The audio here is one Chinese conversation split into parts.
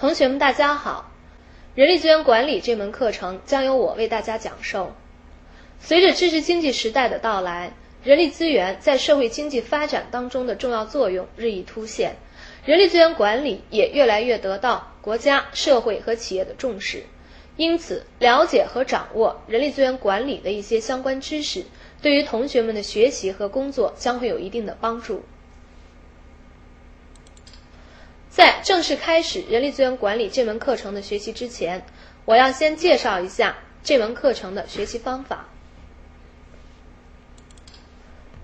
同学们，大家好！人力资源管理这门课程将由我为大家讲授。随着知识经济时代的到来，人力资源在社会经济发展当中的重要作用日益凸显，人力资源管理也越来越得到国家、社会和企业的重视。因此，了解和掌握人力资源管理的一些相关知识，对于同学们的学习和工作将会有一定的帮助。在正式开始人力资源管理这门课程的学习之前，我要先介绍一下这门课程的学习方法。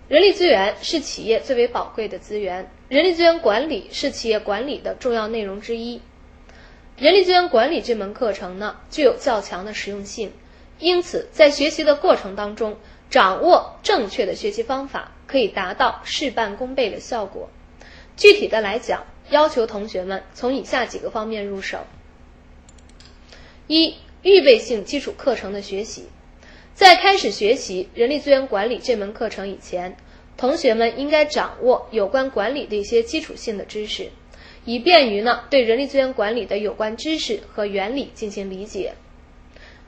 人力资源是企业最为宝贵的资源，人力资源管理是企业管理的重要内容之一。人力资源管理这门课程呢，具有较强的实用性，因此在学习的过程当中，掌握正确的学习方法，可以达到事半功倍的效果。具体的来讲，要求同学们从以下几个方面入手：一、预备性基础课程的学习。在开始学习人力资源管理这门课程以前，同学们应该掌握有关管理的一些基础性的知识，以便于呢对人力资源管理的有关知识和原理进行理解。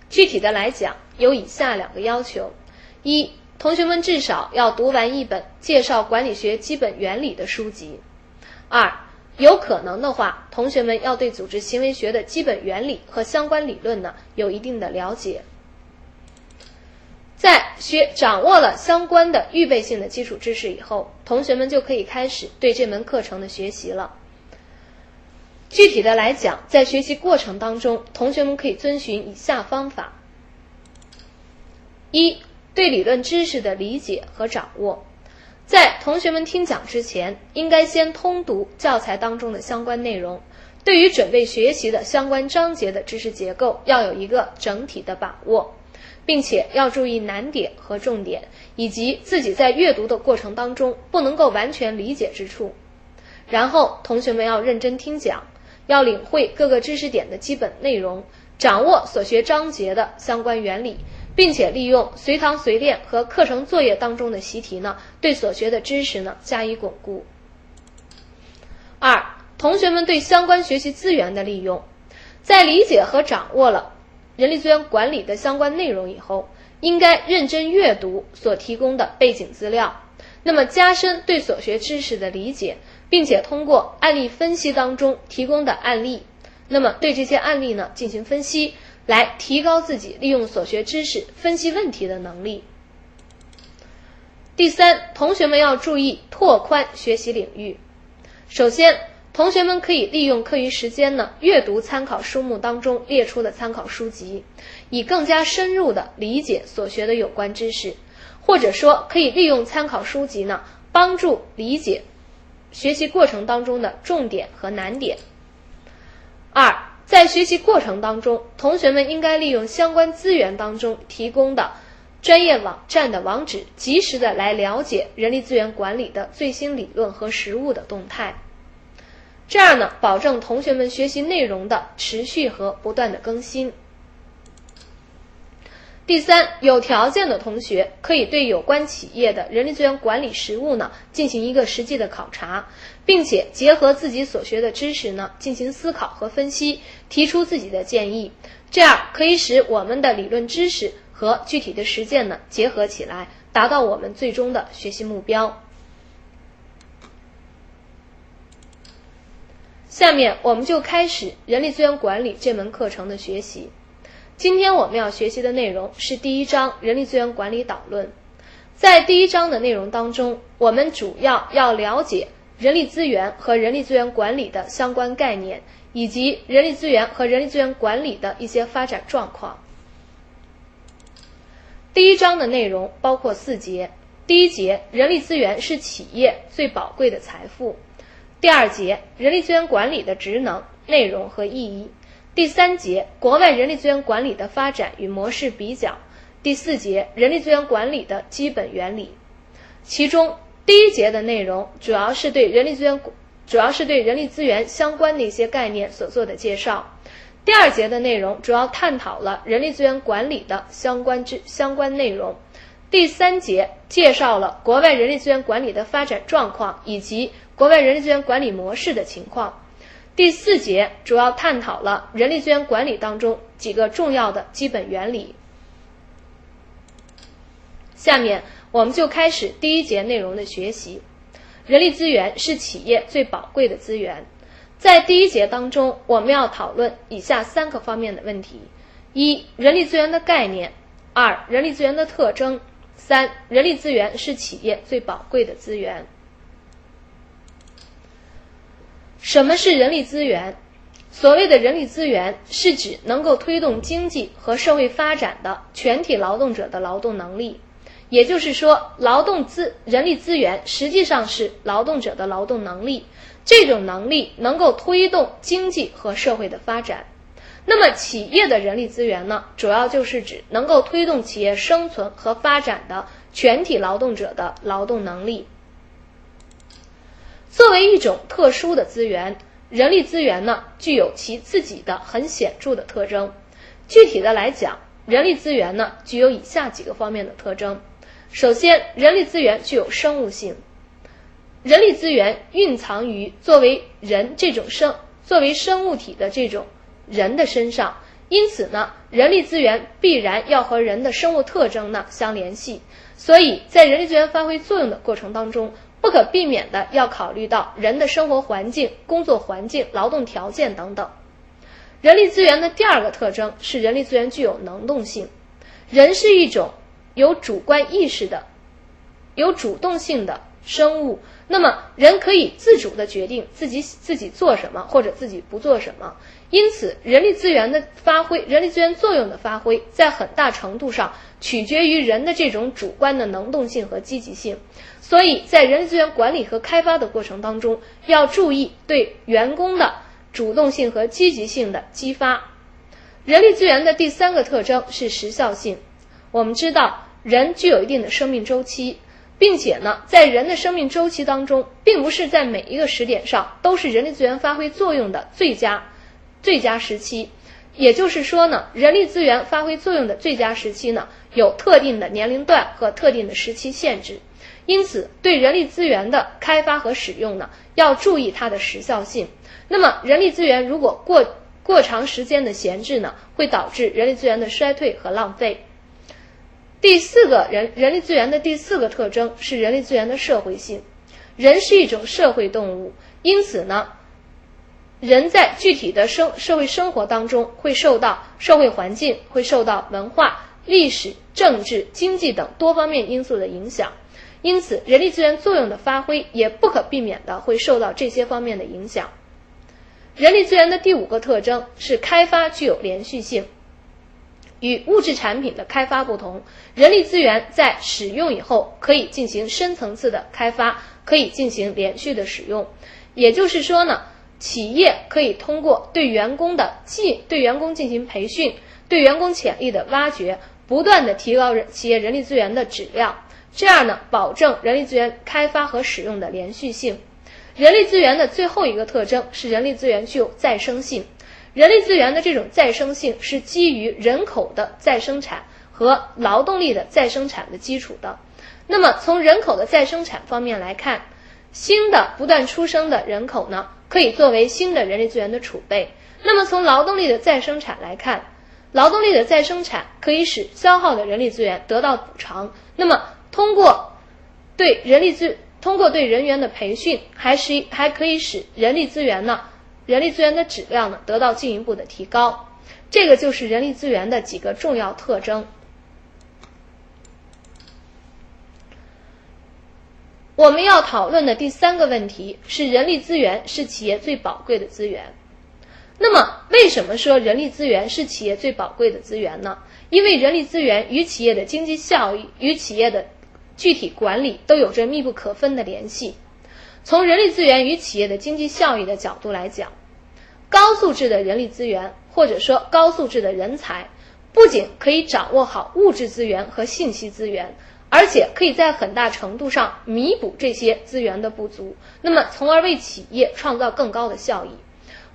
具体的来讲，有以下两个要求：一、同学们至少要读完一本介绍管理学基本原理的书籍；二。有可能的话，同学们要对组织行为学的基本原理和相关理论呢有一定的了解。在学掌握了相关的预备性的基础知识以后，同学们就可以开始对这门课程的学习了。具体的来讲，在学习过程当中，同学们可以遵循以下方法：一对理论知识的理解和掌握。在同学们听讲之前，应该先通读教材当中的相关内容，对于准备学习的相关章节的知识结构要有一个整体的把握，并且要注意难点和重点，以及自己在阅读的过程当中不能够完全理解之处。然后，同学们要认真听讲，要领会各个知识点的基本内容，掌握所学章节的相关原理。并且利用随堂随练和课程作业当中的习题呢，对所学的知识呢加以巩固。二、同学们对相关学习资源的利用，在理解和掌握了人力资源管理的相关内容以后，应该认真阅读所提供的背景资料，那么加深对所学知识的理解，并且通过案例分析当中提供的案例，那么对这些案例呢进行分析。来提高自己利用所学知识分析问题的能力。第三，同学们要注意拓宽学习领域。首先，同学们可以利用课余时间呢，阅读参考书目当中列出的参考书籍，以更加深入的理解所学的有关知识，或者说可以利用参考书籍呢，帮助理解学习过程当中的重点和难点。二。在学习过程当中，同学们应该利用相关资源当中提供的专业网站的网址，及时的来了解人力资源管理的最新理论和实务的动态。这样呢，保证同学们学习内容的持续和不断的更新。第三，有条件的同学可以对有关企业的人力资源管理实务呢进行一个实际的考察，并且结合自己所学的知识呢进行思考和分析，提出自己的建议。这样可以使我们的理论知识和具体的实践呢结合起来，达到我们最终的学习目标。下面我们就开始人力资源管理这门课程的学习。今天我们要学习的内容是第一章人力资源管理导论。在第一章的内容当中，我们主要要了解人力资源和人力资源管理的相关概念，以及人力资源和人力资源管理的一些发展状况。第一章的内容包括四节：第一节，人力资源是企业最宝贵的财富；第二节，人力资源管理的职能、内容和意义。第三节，国外人力资源管理的发展与模式比较。第四节，人力资源管理的基本原理。其中，第一节的内容主要是对人力资源，主要是对人力资源相关的一些概念所做的介绍。第二节的内容主要探讨了人力资源管理的相关之相关内容。第三节介绍了国外人力资源管理的发展状况以及国外人力资源管理模式的情况。第四节主要探讨了人力资源管理当中几个重要的基本原理。下面我们就开始第一节内容的学习。人力资源是企业最宝贵的资源。在第一节当中，我们要讨论以下三个方面的问题：一、人力资源的概念；二、人力资源的特征；三、人力资源是企业最宝贵的资源。什么是人力资源？所谓的人力资源，是指能够推动经济和社会发展的全体劳动者的劳动能力。也就是说，劳动资人力资源实际上是劳动者的劳动能力，这种能力能够推动经济和社会的发展。那么，企业的人力资源呢，主要就是指能够推动企业生存和发展的全体劳动者的劳动能力。作为一种特殊的资源，人力资源呢具有其自己的很显著的特征。具体的来讲，人力资源呢具有以下几个方面的特征。首先，人力资源具有生物性。人力资源蕴藏于作为人这种生作为生物体的这种人的身上，因此呢，人力资源必然要和人的生物特征呢相联系。所以在人力资源发挥作用的过程当中，不可避免的要考虑到人的生活环境、工作环境、劳动条件等等。人力资源的第二个特征是人力资源具有能动性。人是一种有主观意识的、有主动性的生物，那么人可以自主的决定自己自己做什么或者自己不做什么。因此，人力资源的发挥，人力资源作用的发挥，在很大程度上取决于人的这种主观的能动性和积极性。所以在人力资源管理和开发的过程当中，要注意对员工的主动性和积极性的激发。人力资源的第三个特征是时效性。我们知道，人具有一定的生命周期，并且呢，在人的生命周期当中，并不是在每一个时点上都是人力资源发挥作用的最佳最佳时期。也就是说呢，人力资源发挥作用的最佳时期呢，有特定的年龄段和特定的时期限制。因此，对人力资源的开发和使用呢，要注意它的时效性。那么，人力资源如果过过长时间的闲置呢，会导致人力资源的衰退和浪费。第四个人人力资源的第四个特征是人力资源的社会性。人是一种社会动物，因此呢，人在具体的生社会生活当中，会受到社会环境、会受到文化、历史、政治、经济等多方面因素的影响。因此，人力资源作用的发挥也不可避免的会受到这些方面的影响。人力资源的第五个特征是开发具有连续性。与物质产品的开发不同，人力资源在使用以后可以进行深层次的开发，可以进行连续的使用。也就是说呢，企业可以通过对员工的进对员工进行培训，对员工潜力的挖掘，不断的提高人企业人力资源的质量。这样呢，保证人力资源开发和使用的连续性。人力资源的最后一个特征是人力资源具有再生性。人力资源的这种再生性是基于人口的再生产和劳动力的再生产的基础的。那么从人口的再生产方面来看，新的不断出生的人口呢，可以作为新的人力资源的储备。那么从劳动力的再生产来看，劳动力的再生产可以使消耗的人力资源得到补偿。那么通过对人力资通过对人员的培训，还是还可以使人力资源呢，人力资源的质量呢得到进一步的提高。这个就是人力资源的几个重要特征。我们要讨论的第三个问题是人力资源是企业最宝贵的资源。那么，为什么说人力资源是企业最宝贵的资源呢？因为人力资源与企业的经济效益与企业的具体管理都有着密不可分的联系。从人力资源与企业的经济效益的角度来讲，高素质的人力资源或者说高素质的人才，不仅可以掌握好物质资源和信息资源，而且可以在很大程度上弥补这些资源的不足，那么从而为企业创造更高的效益。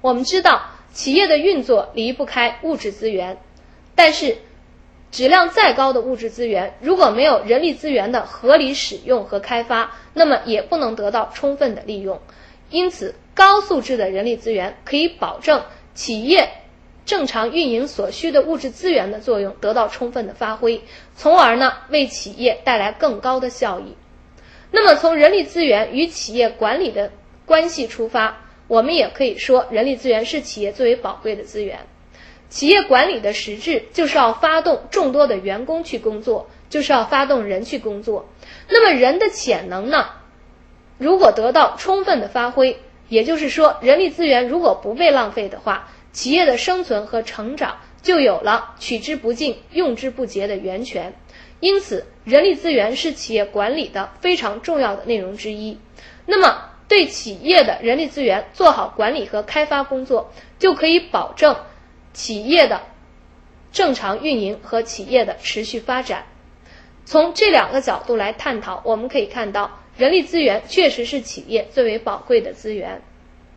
我们知道，企业的运作离不开物质资源，但是。质量再高的物质资源，如果没有人力资源的合理使用和开发，那么也不能得到充分的利用。因此，高素质的人力资源可以保证企业正常运营所需的物质资源的作用得到充分的发挥，从而呢为企业带来更高的效益。那么从人力资源与企业管理的关系出发，我们也可以说，人力资源是企业最为宝贵的资源。企业管理的实质就是要发动众多的员工去工作，就是要发动人去工作。那么人的潜能呢？如果得到充分的发挥，也就是说，人力资源如果不被浪费的话，企业的生存和成长就有了取之不尽、用之不竭的源泉。因此，人力资源是企业管理的非常重要的内容之一。那么，对企业的人力资源做好管理和开发工作，就可以保证企业的正常运营和企业的持续发展。从这两个角度来探讨，我们可以看到，人力资源确实是企业最为宝贵的资源。